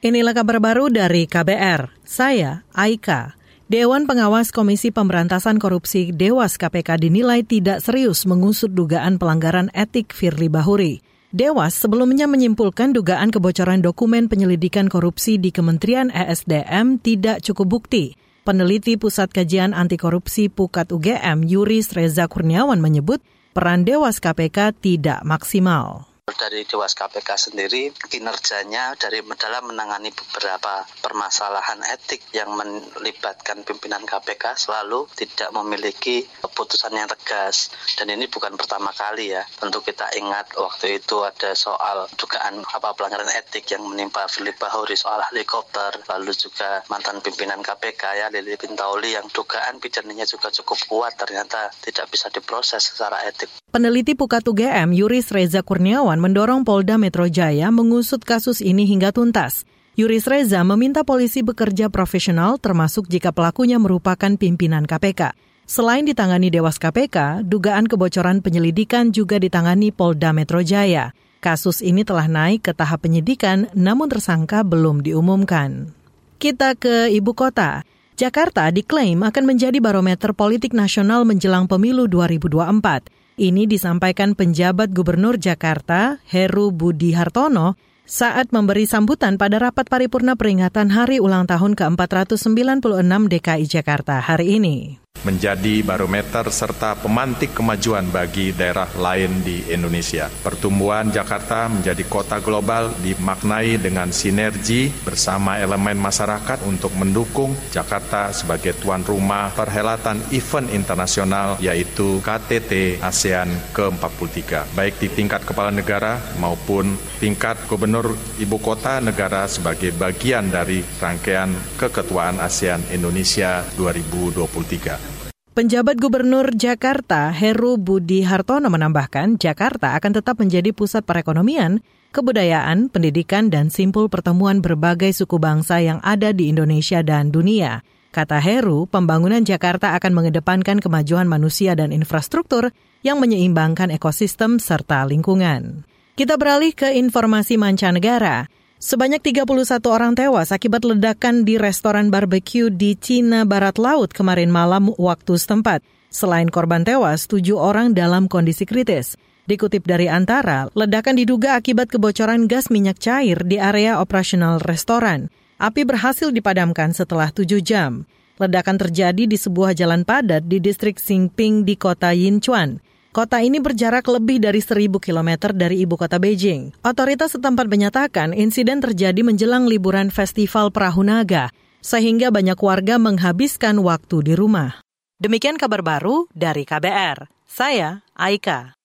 Inilah kabar baru dari KBR. Saya Aika. Dewan Pengawas Komisi Pemberantasan Korupsi Dewas KPK dinilai tidak serius mengusut dugaan pelanggaran etik Firly Bahuri. Dewas sebelumnya menyimpulkan dugaan kebocoran dokumen penyelidikan korupsi di Kementerian ESDM tidak cukup bukti. Peneliti Pusat Kajian Anti Korupsi Pukat UGM Yuris Reza Kurniawan menyebut peran Dewas KPK tidak maksimal dari Dewas KPK sendiri kinerjanya dari dalam menangani beberapa permasalahan etik yang melibatkan pimpinan KPK selalu tidak memiliki keputusan yang tegas. Dan ini bukan pertama kali ya. Tentu kita ingat waktu itu ada soal dugaan apa pelanggaran etik yang menimpa Philip Bahuri soal helikopter. Lalu juga mantan pimpinan KPK ya Lili Pintauli yang dugaan pidananya juga cukup kuat ternyata tidak bisa diproses secara etik. Peneliti Pukat UGM Yuris Reza Kurniawan mendorong Polda Metro Jaya mengusut kasus ini hingga tuntas. Yuris Reza meminta polisi bekerja profesional termasuk jika pelakunya merupakan pimpinan KPK. Selain ditangani Dewas KPK, dugaan kebocoran penyelidikan juga ditangani Polda Metro Jaya. Kasus ini telah naik ke tahap penyidikan namun tersangka belum diumumkan. Kita ke ibu kota. Jakarta diklaim akan menjadi barometer politik nasional menjelang pemilu 2024. Ini disampaikan penjabat Gubernur Jakarta, Heru Budi Hartono, saat memberi sambutan pada rapat paripurna peringatan Hari Ulang Tahun ke-496 DKI Jakarta hari ini menjadi barometer serta pemantik kemajuan bagi daerah lain di Indonesia. Pertumbuhan Jakarta menjadi kota global dimaknai dengan sinergi bersama elemen masyarakat untuk mendukung Jakarta sebagai tuan rumah perhelatan event internasional yaitu KTT ASEAN ke-43, baik di tingkat kepala negara maupun tingkat gubernur ibu kota negara sebagai bagian dari rangkaian keketuaan ASEAN Indonesia 2023. Penjabat Gubernur Jakarta, Heru Budi Hartono menambahkan, Jakarta akan tetap menjadi pusat perekonomian, kebudayaan, pendidikan, dan simpul pertemuan berbagai suku bangsa yang ada di Indonesia dan dunia. Kata Heru, pembangunan Jakarta akan mengedepankan kemajuan manusia dan infrastruktur yang menyeimbangkan ekosistem serta lingkungan. Kita beralih ke informasi mancanegara. Sebanyak 31 orang tewas akibat ledakan di restoran barbecue di Cina Barat Laut kemarin malam waktu setempat. Selain korban tewas, tujuh orang dalam kondisi kritis. Dikutip dari Antara, ledakan diduga akibat kebocoran gas minyak cair di area operasional restoran. Api berhasil dipadamkan setelah tujuh jam. Ledakan terjadi di sebuah jalan padat di distrik Xingping di kota Yinchuan. Kota ini berjarak lebih dari 1000 km dari ibu kota Beijing. Otoritas setempat menyatakan insiden terjadi menjelang liburan Festival Perahu Naga, sehingga banyak warga menghabiskan waktu di rumah. Demikian kabar baru dari KBR. Saya Aika.